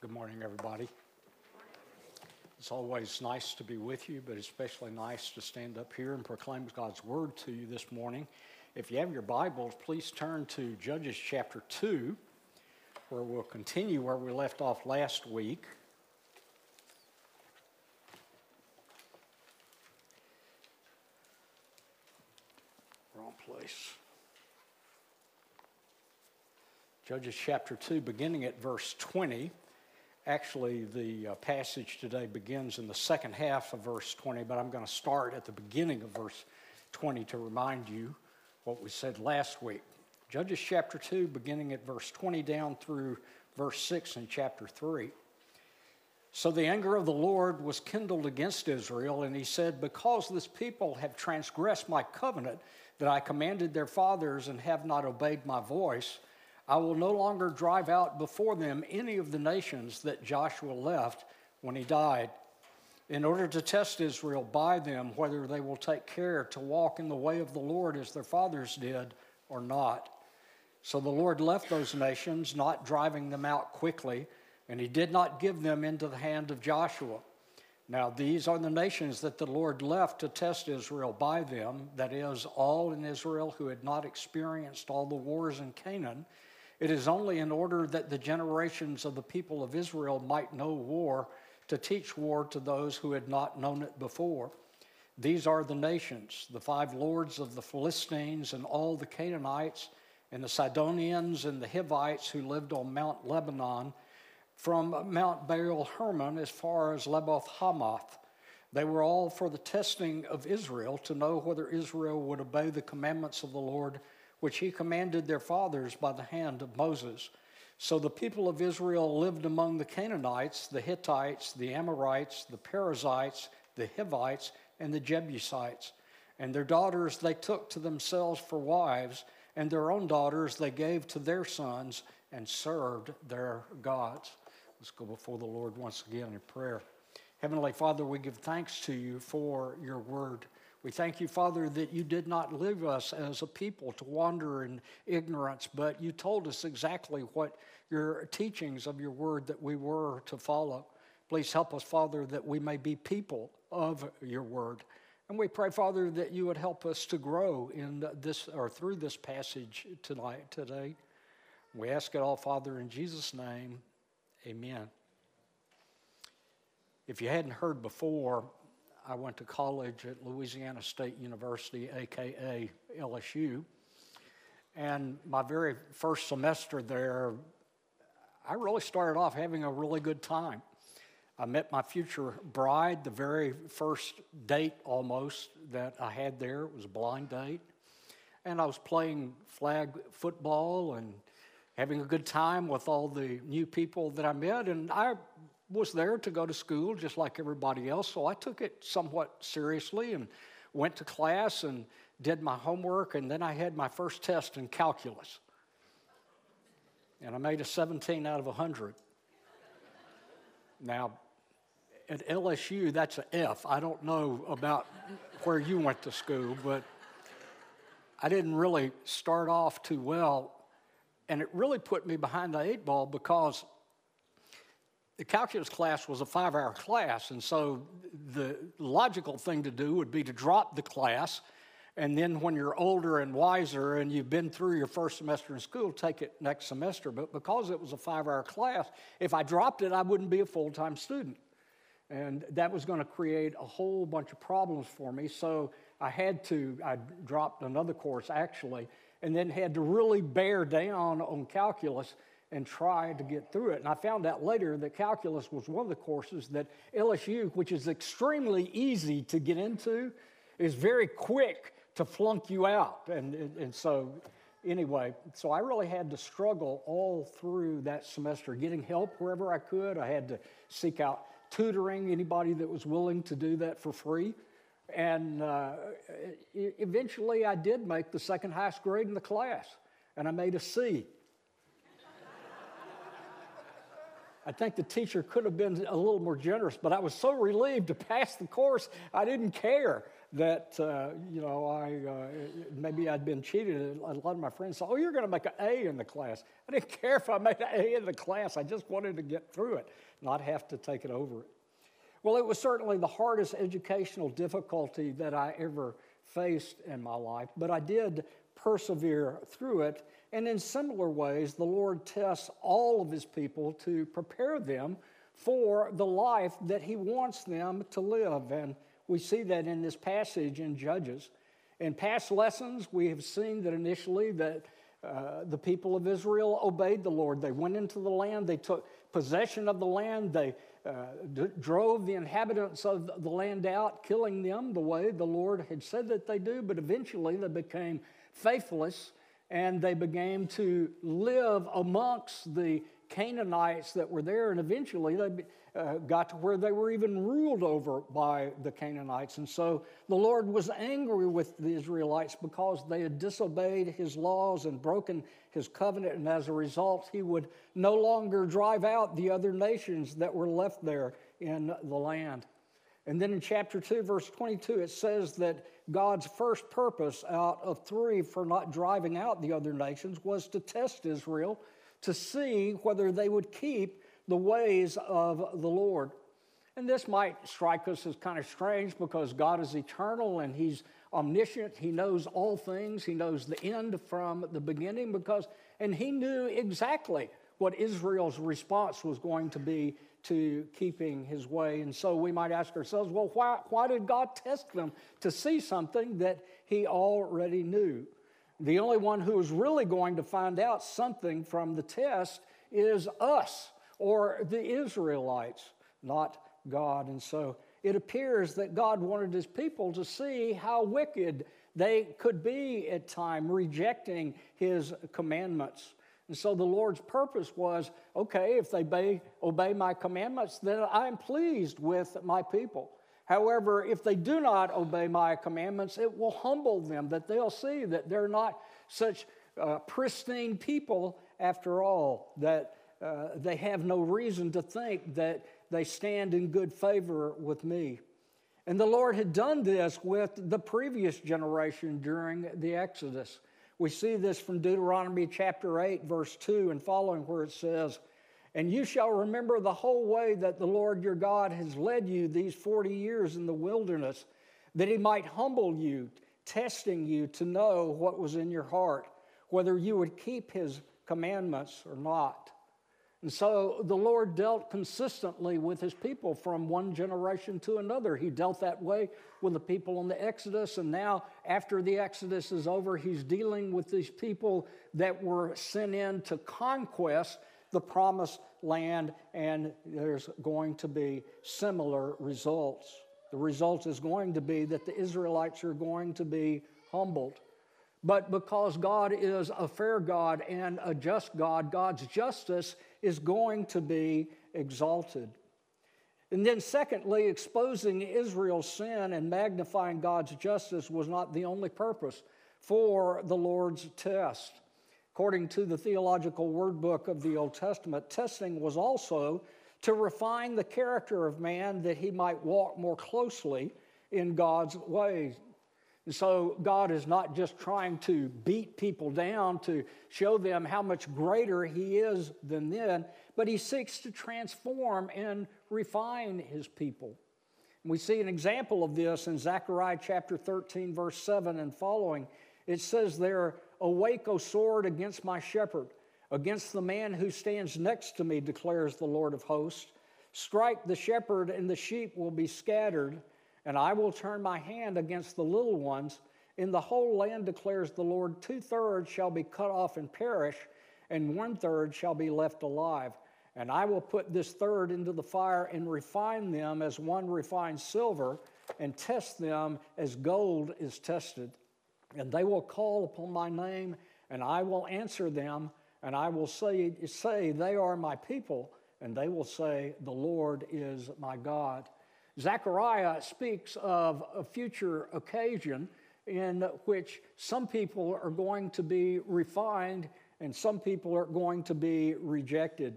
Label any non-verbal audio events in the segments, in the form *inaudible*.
Good morning, everybody. It's always nice to be with you, but especially nice to stand up here and proclaim God's word to you this morning. If you have your Bibles, please turn to Judges chapter 2, where we'll continue where we left off last week. Wrong place. Judges chapter 2, beginning at verse 20. Actually, the uh, passage today begins in the second half of verse 20, but I'm going to start at the beginning of verse 20 to remind you what we said last week. Judges chapter 2, beginning at verse 20 down through verse 6 in chapter 3. So the anger of the Lord was kindled against Israel, and he said, Because this people have transgressed my covenant that I commanded their fathers and have not obeyed my voice, I will no longer drive out before them any of the nations that Joshua left when he died, in order to test Israel by them whether they will take care to walk in the way of the Lord as their fathers did or not. So the Lord left those nations, not driving them out quickly, and he did not give them into the hand of Joshua. Now, these are the nations that the Lord left to test Israel by them, that is, all in Israel who had not experienced all the wars in Canaan it is only in order that the generations of the people of Israel might know war to teach war to those who had not known it before. These are the nations, the five lords of the Philistines and all the Canaanites and the Sidonians and the Hivites who lived on Mount Lebanon from Mount Baal Hermon as far as Lebo-hamath. They were all for the testing of Israel to know whether Israel would obey the commandments of the Lord which he commanded their fathers by the hand of Moses. So the people of Israel lived among the Canaanites, the Hittites, the Amorites, the Perizzites, the Hivites, and the Jebusites. And their daughters they took to themselves for wives, and their own daughters they gave to their sons and served their gods. Let's go before the Lord once again in prayer. Heavenly Father, we give thanks to you for your word. We thank you, Father, that you did not leave us as a people to wander in ignorance, but you told us exactly what your teachings of your word that we were to follow. Please help us, Father, that we may be people of your word. And we pray, Father, that you would help us to grow in this or through this passage tonight, today. We ask it all, Father, in Jesus' name. Amen. If you hadn't heard before, I went to college at Louisiana State University, aka LSU. And my very first semester there, I really started off having a really good time. I met my future bride the very first date almost that I had there. It was a blind date. And I was playing flag football and having a good time with all the new people that I met. And I was there to go to school just like everybody else, so I took it somewhat seriously and went to class and did my homework, and then I had my first test in calculus. And I made a 17 out of 100. Now, at LSU, that's an F. I don't know about where you went to school, but I didn't really start off too well. And it really put me behind the eight ball because the calculus class was a five hour class, and so the logical thing to do would be to drop the class, and then when you're older and wiser and you've been through your first semester in school, take it next semester. But because it was a five hour class, if I dropped it, I wouldn't be a full time student. And that was going to create a whole bunch of problems for me. So I had to, I dropped another course actually, and then had to really bear down on calculus and try to get through it. And I found out later that calculus was one of the courses that LSU, which is extremely easy to get into, is very quick to flunk you out. And, and, and so, anyway, so I really had to struggle all through that semester, getting help wherever I could. I had to seek out tutoring, anybody that was willing to do that for free. And uh, eventually, I did make the second highest grade in the class, and I made a C. I think the teacher could have been a little more generous, but I was so relieved to pass the course, I didn't care that, uh, you know, I, uh, maybe I'd been cheated. A lot of my friends said, oh, you're going to make an A in the class. I didn't *laughs* care if I made an A in the class. I just wanted to get through it, not have to take it over it. Well, it was certainly the hardest educational difficulty that I ever faced in my life, but I did persevere through it. And in similar ways, the Lord tests all of his people to prepare them for the life that he wants them to live. And we see that in this passage in Judges. In past lessons, we have seen that initially that uh, the people of Israel obeyed the Lord. They went into the land, they took possession of the land, they uh, d- drove the inhabitants of the land out, killing them the way the Lord had said that they do, but eventually they became faithless and they began to live amongst the Canaanites that were there, and eventually they uh, got to where they were even ruled over by the Canaanites. And so the Lord was angry with the Israelites because they had disobeyed his laws and broken his covenant, and as a result, he would no longer drive out the other nations that were left there in the land. And then in chapter 2, verse 22, it says that God's first purpose out of three for not driving out the other nations was to test Israel to see whether they would keep the ways of the Lord. And this might strike us as kind of strange because God is eternal and He's omniscient. He knows all things. He knows the end from the beginning because, and He knew exactly what Israel's response was going to be to keeping His way. And so we might ask ourselves, well, why, why did God test them to see something that He already knew? The only one who is really going to find out something from the test is us or the Israelites, not God. And so it appears that God wanted his people to see how wicked they could be at time, rejecting his commandments. And so the Lord's purpose was okay, if they obey, obey my commandments, then I'm pleased with my people. However, if they do not obey my commandments, it will humble them, that they'll see that they're not such uh, pristine people after all, that uh, they have no reason to think that they stand in good favor with me. And the Lord had done this with the previous generation during the Exodus. We see this from Deuteronomy chapter 8, verse 2 and following, where it says, and you shall remember the whole way that the Lord your God has led you these 40 years in the wilderness, that he might humble you, testing you to know what was in your heart, whether you would keep his commandments or not. And so the Lord dealt consistently with his people from one generation to another. He dealt that way with the people in the Exodus, and now, after the Exodus is over, he's dealing with these people that were sent in to conquest the promised land, and there's going to be similar results. The result is going to be that the Israelites are going to be humbled. But because God is a fair God and a just God, God's justice is going to be exalted. And then, secondly, exposing Israel's sin and magnifying God's justice was not the only purpose for the Lord's test. According to the Theological Word Book of the Old Testament, testing was also to refine the character of man that he might walk more closely in God's ways. And so God is not just trying to beat people down to show them how much greater He is than them, but He seeks to transform and refine His people. And we see an example of this in Zechariah chapter 13, verse 7 and following. It says there, Awake, O sword, against my shepherd, against the man who stands next to me, declares the Lord of hosts. Strike the shepherd, and the sheep will be scattered, and I will turn my hand against the little ones. In the whole land, declares the Lord, two thirds shall be cut off and perish, and one third shall be left alive. And I will put this third into the fire and refine them as one refines silver, and test them as gold is tested. And they will call upon my name, and I will answer them, and I will say, say, They are my people, and they will say, The Lord is my God. Zechariah speaks of a future occasion in which some people are going to be refined and some people are going to be rejected.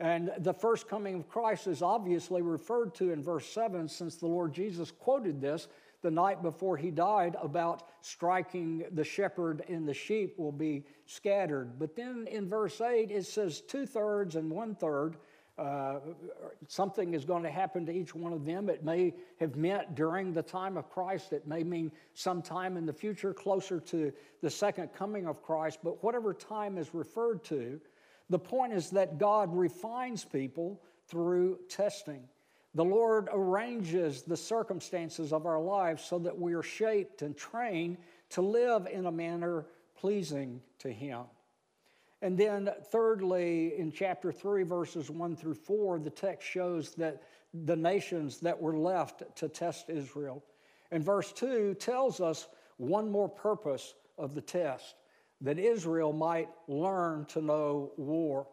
And the first coming of Christ is obviously referred to in verse 7, since the Lord Jesus quoted this the night before he died about striking the shepherd and the sheep will be scattered. But then in verse 8, it says two thirds and one third. Uh, something is going to happen to each one of them. It may have meant during the time of Christ, it may mean sometime in the future, closer to the second coming of Christ, but whatever time is referred to, the point is that God refines people through testing. The Lord arranges the circumstances of our lives so that we are shaped and trained to live in a manner pleasing to Him. And then, thirdly, in chapter 3, verses 1 through 4, the text shows that the nations that were left to test Israel. And verse 2 tells us one more purpose of the test that Israel might learn to know war.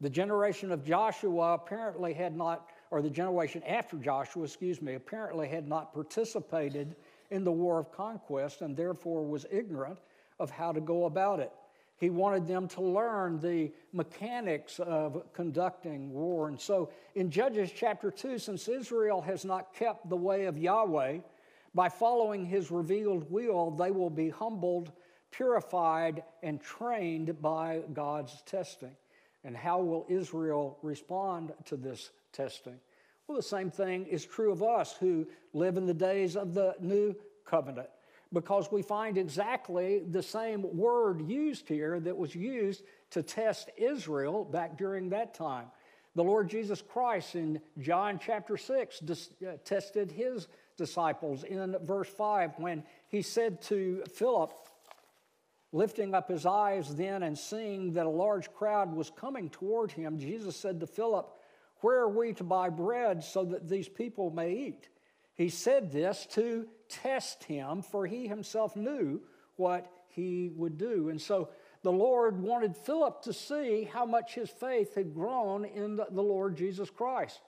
The generation of Joshua apparently had not, or the generation after Joshua, excuse me, apparently had not participated in the war of conquest and therefore was ignorant of how to go about it. He wanted them to learn the mechanics of conducting war. And so in Judges chapter 2, since Israel has not kept the way of Yahweh, by following his revealed will, they will be humbled purified and trained by God's testing. And how will Israel respond to this testing? Well, the same thing is true of us who live in the days of the new covenant, because we find exactly the same word used here that was used to test Israel back during that time. The Lord Jesus Christ in John chapter 6 dis- uh, tested his disciples in verse 5 when he said to Philip, Lifting up his eyes then and seeing that a large crowd was coming toward him, Jesus said to Philip, Where are we to buy bread so that these people may eat? He said this to test him, for he himself knew what he would do. And so the Lord wanted Philip to see how much his faith had grown in the Lord Jesus Christ.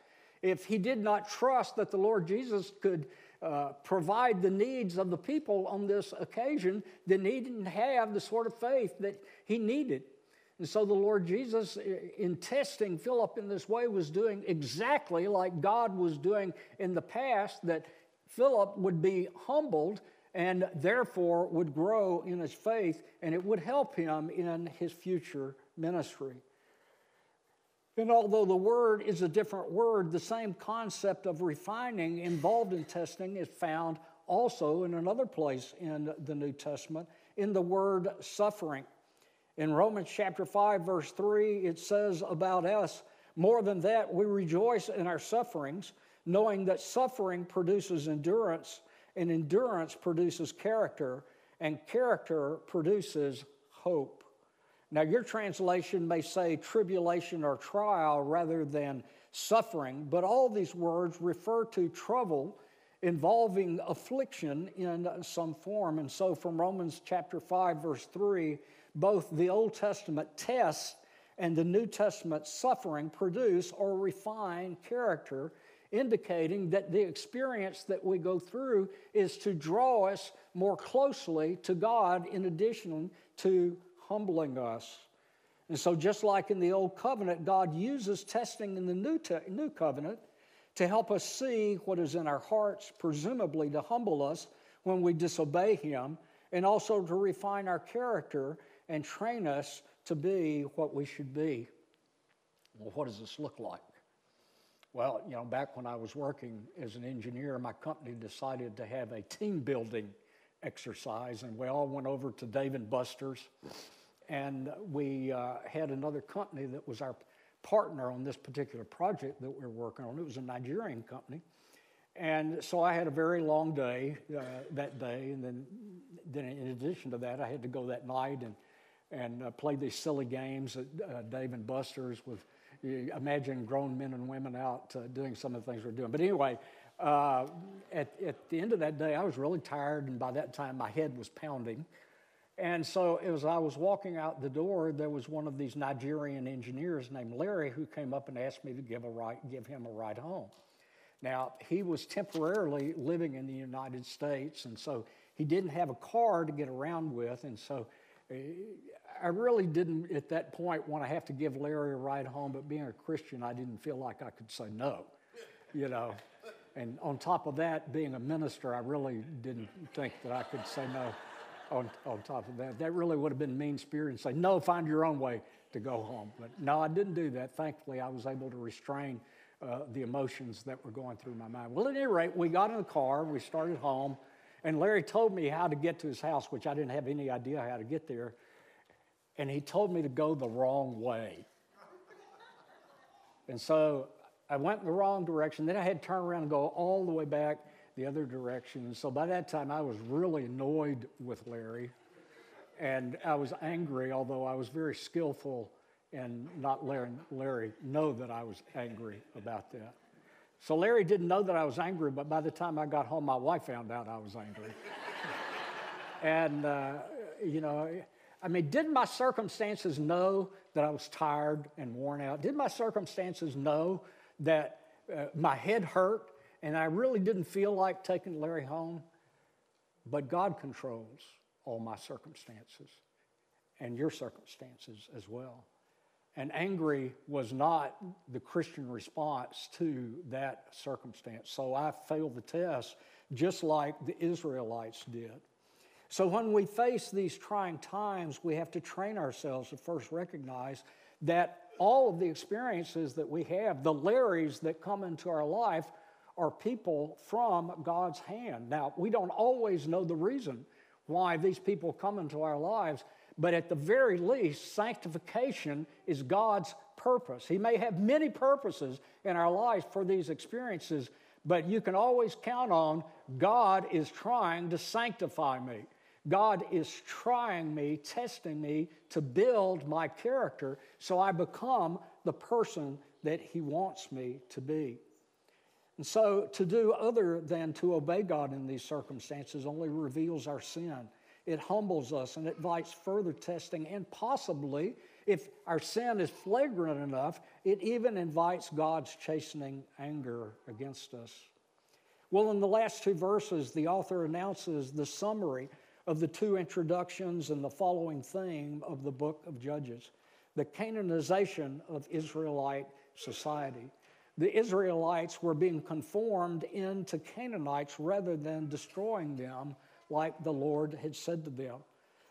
If he did not trust that the Lord Jesus could uh, provide the needs of the people on this occasion, then he didn't have the sort of faith that he needed. And so the Lord Jesus, in testing Philip in this way, was doing exactly like God was doing in the past, that Philip would be humbled and therefore would grow in his faith, and it would help him in his future ministry. And although the word is a different word, the same concept of refining involved in testing is found also in another place in the New Testament in the word suffering. In Romans chapter 5, verse 3, it says about us, more than that, we rejoice in our sufferings, knowing that suffering produces endurance, and endurance produces character, and character produces hope. Now, your translation may say tribulation or trial rather than suffering, but all these words refer to trouble involving affliction in some form. And so, from Romans chapter 5, verse 3, both the Old Testament test and the New Testament suffering produce or refine character, indicating that the experience that we go through is to draw us more closely to God in addition to humbling us. And so, just like in the Old Covenant, God uses testing in the New, te- New Covenant to help us see what is in our hearts, presumably to humble us when we disobey Him, and also to refine our character and train us to be what we should be. Well, what does this look like? Well, you know, back when I was working as an engineer, my company decided to have a team building exercise, and we all went over to Dave and Buster's and we uh, had another company that was our partner on this particular project that we were working on. It was a Nigerian company. And so I had a very long day uh, that day. And then, then, in addition to that, I had to go that night and, and uh, play these silly games at uh, Dave and Buster's with, imagine grown men and women out uh, doing some of the things we're doing. But anyway, uh, at, at the end of that day, I was really tired. And by that time, my head was pounding. And so as I was walking out the door, there was one of these Nigerian engineers named Larry who came up and asked me to give, a ride, give him a ride home. Now, he was temporarily living in the United States, and so he didn't have a car to get around with. And so uh, I really didn't at that point want to have to give Larry a ride home, but being a Christian, I didn't feel like I could say no, you know. And on top of that, being a minister, I really didn't think that I could say no on, on top of that. That really would have been mean spirited and say, no, find your own way to go home. But no, I didn't do that. Thankfully, I was able to restrain uh, the emotions that were going through my mind. Well, at any rate, we got in the car, we started home, and Larry told me how to get to his house, which I didn't have any idea how to get there. And he told me to go the wrong way. And so I went in the wrong direction. Then I had to turn around and go all the way back the other direction. And so by that time, I was really annoyed with Larry. And I was angry, although I was very skillful in not letting Larry know that I was angry about that. So Larry didn't know that I was angry, but by the time I got home, my wife found out I was angry. *laughs* and, uh, you know, I mean, did my circumstances know that I was tired and worn out? Did my circumstances know that uh, my head hurt and I really didn't feel like taking Larry home. But God controls all my circumstances and your circumstances as well. And angry was not the Christian response to that circumstance. So I failed the test just like the Israelites did. So when we face these trying times, we have to train ourselves to first recognize that all of the experiences that we have, the Larrys that come into our life, are people from God's hand. Now, we don't always know the reason why these people come into our lives, but at the very least, sanctification is God's purpose. He may have many purposes in our lives for these experiences, but you can always count on God is trying to sanctify me. God is trying me, testing me to build my character so I become the person that He wants me to be. And so, to do other than to obey God in these circumstances only reveals our sin. It humbles us and invites further testing, and possibly, if our sin is flagrant enough, it even invites God's chastening anger against us. Well, in the last two verses, the author announces the summary of the two introductions and the following theme of the book of Judges the Canaanization of Israelite society. The Israelites were being conformed into Canaanites rather than destroying them like the Lord had said to them.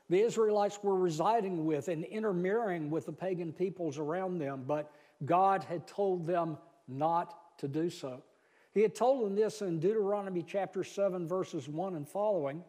The Israelites were residing with and intermarrying with the pagan peoples around them, but God had told them not to do so. He had told them this in Deuteronomy chapter 7, verses 1 and following.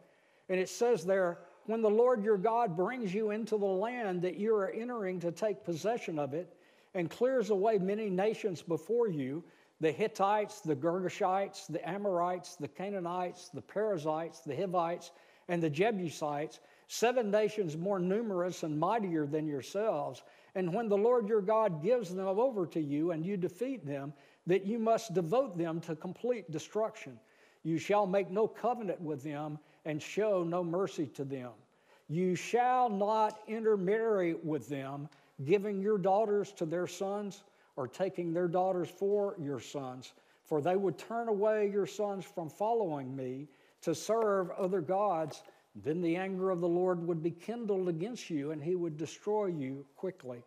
And it says there, when the Lord your God brings you into the land that you are entering to take possession of it, and clears away many nations before you the Hittites, the Girgashites, the Amorites, the Canaanites, the Perizzites, the Hivites, and the Jebusites, seven nations more numerous and mightier than yourselves. And when the Lord your God gives them over to you and you defeat them, that you must devote them to complete destruction. You shall make no covenant with them and show no mercy to them. You shall not intermarry with them, giving your daughters to their sons or taking their daughters for your sons, for they would turn away your sons from following me to serve other gods. Then the anger of the Lord would be kindled against you, and he would destroy you quickly.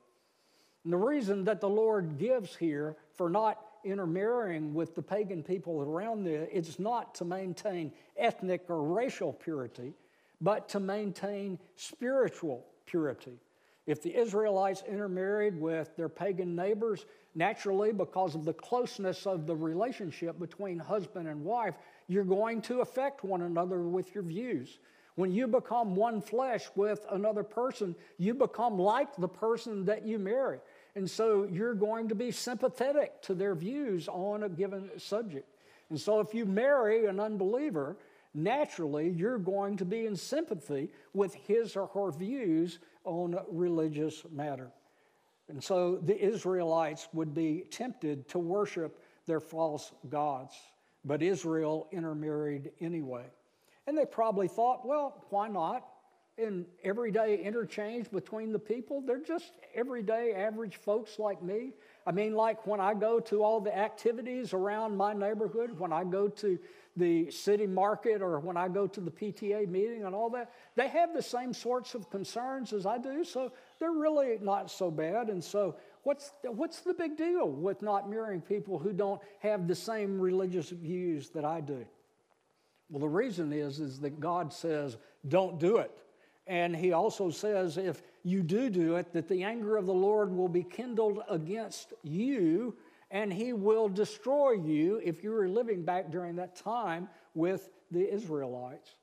And the reason that the Lord gives here for not intermarrying with the pagan people around there, it's not to maintain ethnic or racial purity, but to maintain spiritual purity. If the Israelites intermarried with their pagan neighbors, naturally, because of the closeness of the relationship between husband and wife, you're going to affect one another with your views. When you become one flesh with another person, you become like the person that you marry. And so you're going to be sympathetic to their views on a given subject. And so if you marry an unbeliever, naturally you're going to be in sympathy with his or her views on religious matter. And so the Israelites would be tempted to worship their false gods, but Israel intermarried anyway. And they probably thought, well, why not? In everyday interchange between the people, they're just everyday average folks like me. I mean, like when I go to all the activities around my neighborhood, when I go to the city market or when I go to the PTA meeting and all that, they have the same sorts of concerns as I do, so they're really not so bad. And so, what's, what's the big deal with not marrying people who don't have the same religious views that I do? Well, the reason is, is that God says, don't do it. And he also says, if you do do it, that the anger of the Lord will be kindled against you and he will destroy you if you were living back during that time with the Israelites.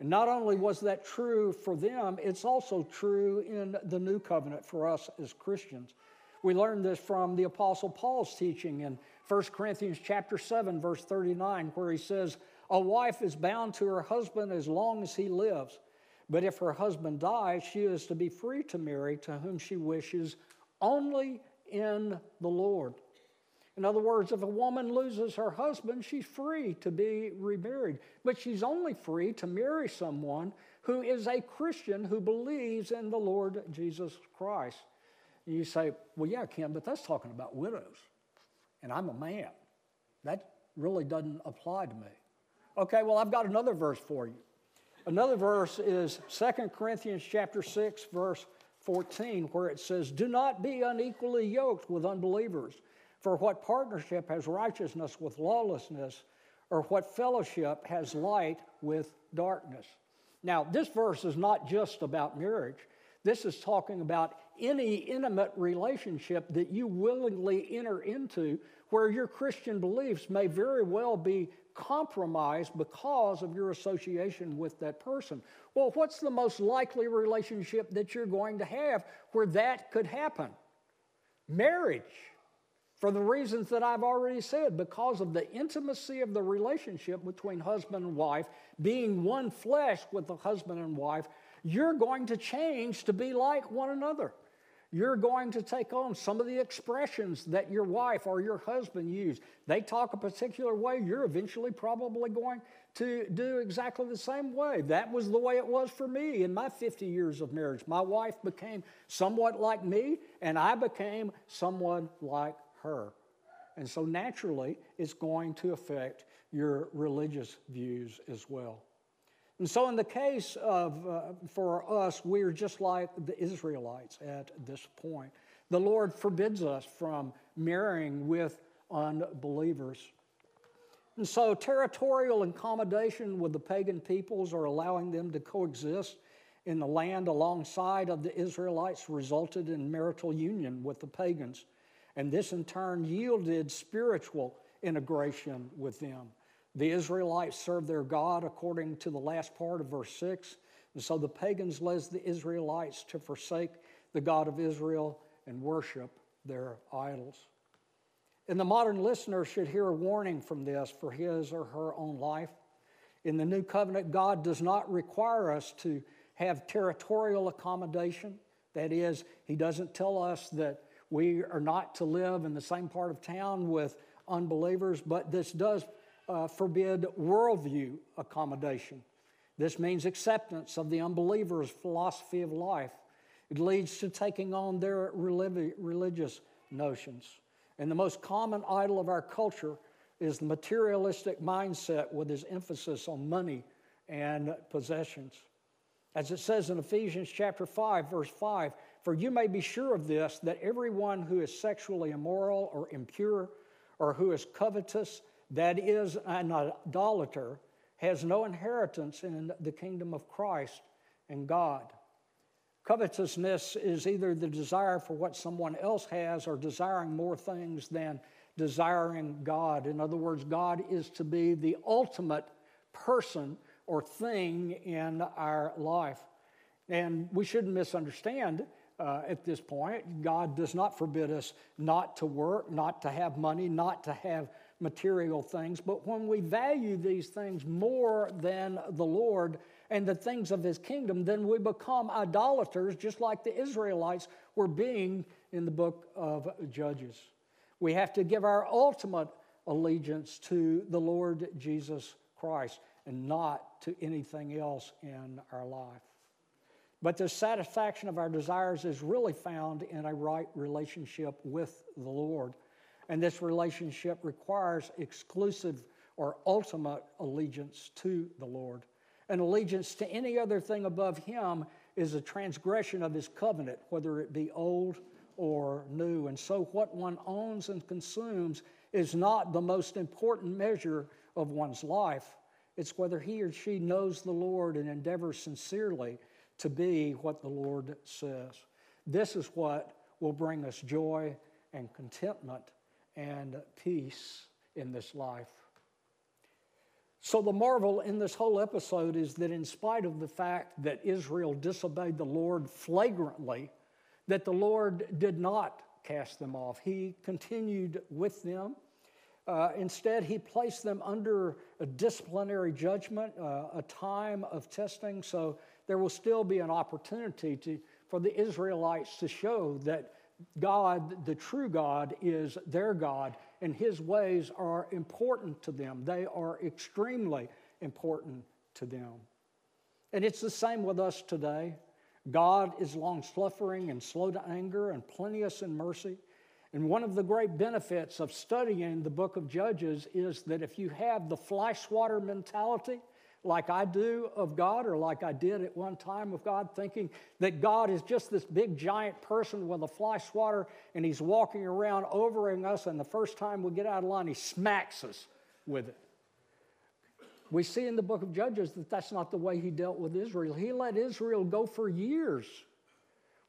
And not only was that true for them, it's also true in the new covenant for us as Christians. We learned this from the apostle Paul's teaching in 1 Corinthians chapter 7 verse 39 where he says, "A wife is bound to her husband as long as he lives, but if her husband dies, she is to be free to marry to whom she wishes only in the Lord." In other words, if a woman loses her husband, she's free to be remarried, but she's only free to marry someone who is a Christian who believes in the Lord Jesus Christ. You say, well, yeah, Ken, but that's talking about widows, and I'm a man. That really doesn't apply to me. Okay, well, I've got another verse for you. Another verse is 2 Corinthians chapter 6, verse 14, where it says, Do not be unequally yoked with unbelievers. For what partnership has righteousness with lawlessness, or what fellowship has light with darkness? Now, this verse is not just about marriage. This is talking about any intimate relationship that you willingly enter into where your Christian beliefs may very well be compromised because of your association with that person. Well, what's the most likely relationship that you're going to have where that could happen? Marriage. For the reasons that I've already said, because of the intimacy of the relationship between husband and wife, being one flesh with the husband and wife, you're going to change to be like one another. You're going to take on some of the expressions that your wife or your husband use. They talk a particular way, you're eventually probably going to do exactly the same way. That was the way it was for me in my 50 years of marriage. My wife became somewhat like me, and I became someone like her. And so naturally, it's going to affect your religious views as well. And so, in the case of, uh, for us, we're just like the Israelites at this point. The Lord forbids us from marrying with unbelievers. And so, territorial accommodation with the pagan peoples or allowing them to coexist in the land alongside of the Israelites resulted in marital union with the pagans. And this in turn yielded spiritual integration with them. The Israelites served their God according to the last part of verse 6. And so the pagans led the Israelites to forsake the God of Israel and worship their idols. And the modern listener should hear a warning from this for his or her own life. In the new covenant, God does not require us to have territorial accommodation. That is, He doesn't tell us that we are not to live in the same part of town with unbelievers, but this does uh, forbid worldview accommodation. This means acceptance of the unbeliever's philosophy of life. It leads to taking on their religious notions. And the most common idol of our culture is the materialistic mindset with its emphasis on money and possessions. As it says in Ephesians chapter 5 verse 5, for you may be sure of this that everyone who is sexually immoral or impure or who is covetous, that is an idolater, has no inheritance in the kingdom of Christ and God. Covetousness is either the desire for what someone else has or desiring more things than desiring God. In other words, God is to be the ultimate person or thing in our life. And we shouldn't misunderstand uh, at this point. God does not forbid us not to work, not to have money, not to have material things. But when we value these things more than the Lord and the things of His kingdom, then we become idolaters, just like the Israelites were being in the book of Judges. We have to give our ultimate allegiance to the Lord Jesus Christ and not to anything else in our life. But the satisfaction of our desires is really found in a right relationship with the Lord. And this relationship requires exclusive or ultimate allegiance to the Lord. An allegiance to any other thing above Him is a transgression of His covenant, whether it be old or new. And so, what one owns and consumes is not the most important measure of one's life. It's whether he or she knows the Lord and endeavors sincerely to be what the Lord says. This is what will bring us joy and contentment and peace in this life. So, the marvel in this whole episode is that, in spite of the fact that Israel disobeyed the Lord flagrantly, that the Lord did not cast them off. He continued with them. Uh, instead, he placed them under a disciplinary judgment, uh, a time of testing. So there will still be an opportunity to, for the Israelites to show that God, the true God, is their God, and his ways are important to them. They are extremely important to them. And it's the same with us today. God is long suffering and slow to anger and plenteous in mercy. And one of the great benefits of studying the book of Judges is that if you have the fly swatter mentality, like I do of God, or like I did at one time of God, thinking that God is just this big giant person with a fly swatter and he's walking around overing us, and the first time we get out of line, he smacks us with it. We see in the book of Judges that that's not the way he dealt with Israel. He let Israel go for years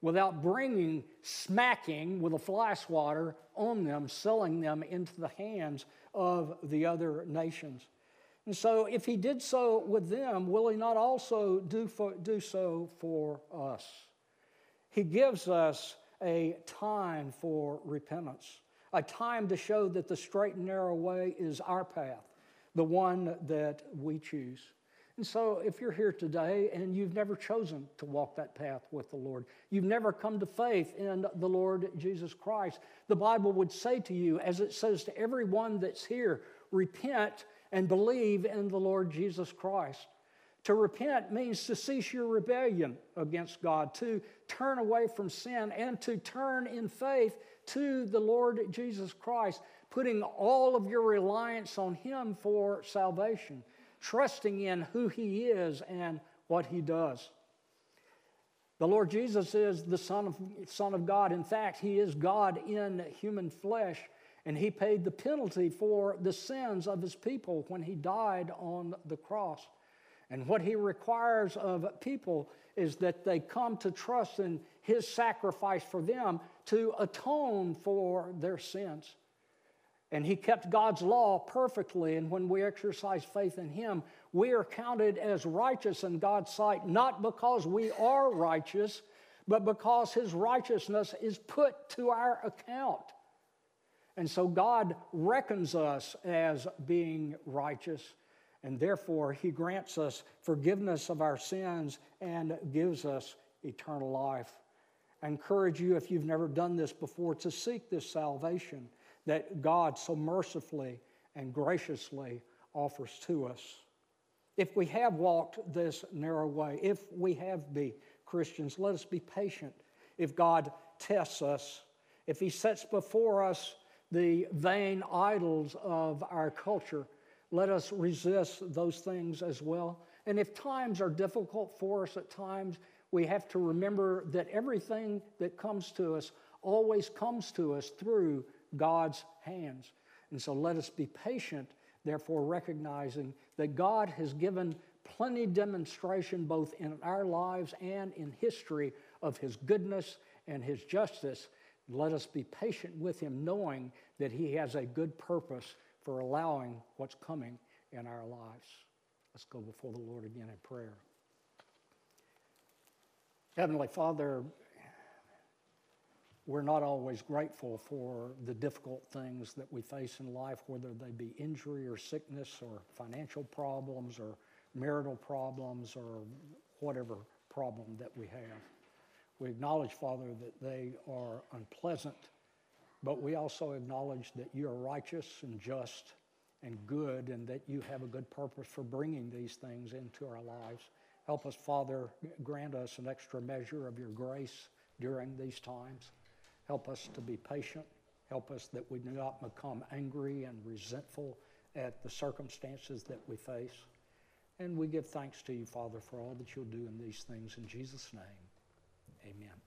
without bringing smacking with a fly swatter on them, selling them into the hands of the other nations. And so, if he did so with them, will he not also do, for, do so for us? He gives us a time for repentance, a time to show that the straight and narrow way is our path, the one that we choose. And so, if you're here today and you've never chosen to walk that path with the Lord, you've never come to faith in the Lord Jesus Christ, the Bible would say to you, as it says to everyone that's here, repent and believe in the Lord Jesus Christ. To repent means to cease your rebellion against God, to turn away from sin, and to turn in faith to the Lord Jesus Christ, putting all of your reliance on Him for salvation trusting in who He is and what He does. The Lord Jesus is the Son of, Son of God. In fact, He is God in human flesh, and He paid the penalty for the sins of His people when He died on the cross. And what He requires of people is that they come to trust in His sacrifice for them to atone for their sins. And he kept God's law perfectly. And when we exercise faith in him, we are counted as righteous in God's sight, not because we are righteous, but because his righteousness is put to our account. And so God reckons us as being righteous, and therefore he grants us forgiveness of our sins and gives us eternal life. I encourage you, if you've never done this before, to seek this salvation that God so mercifully and graciously offers to us. If we have walked this narrow way, if we have been Christians, let us be patient. If God tests us, if He sets before us the vain idols of our culture, let us resist those things as well. And if times are difficult for us at times, we have to remember that everything that comes to us always comes to us through God's hands. And so let us be patient, therefore, recognizing that God has given plenty demonstration both in our lives and in history of His goodness and His justice. Let us be patient with Him, knowing that He has a good purpose for allowing what's coming in our lives. Let's go before the Lord again in prayer. Heavenly Father, we're not always grateful for the difficult things that we face in life, whether they be injury or sickness or financial problems or marital problems or whatever problem that we have. We acknowledge, Father, that they are unpleasant, but we also acknowledge that you are righteous and just and good and that you have a good purpose for bringing these things into our lives. Help us, Father, grant us an extra measure of your grace during these times. Help us to be patient. Help us that we do not become angry and resentful at the circumstances that we face. And we give thanks to you, Father, for all that you'll do in these things. In Jesus' name, amen.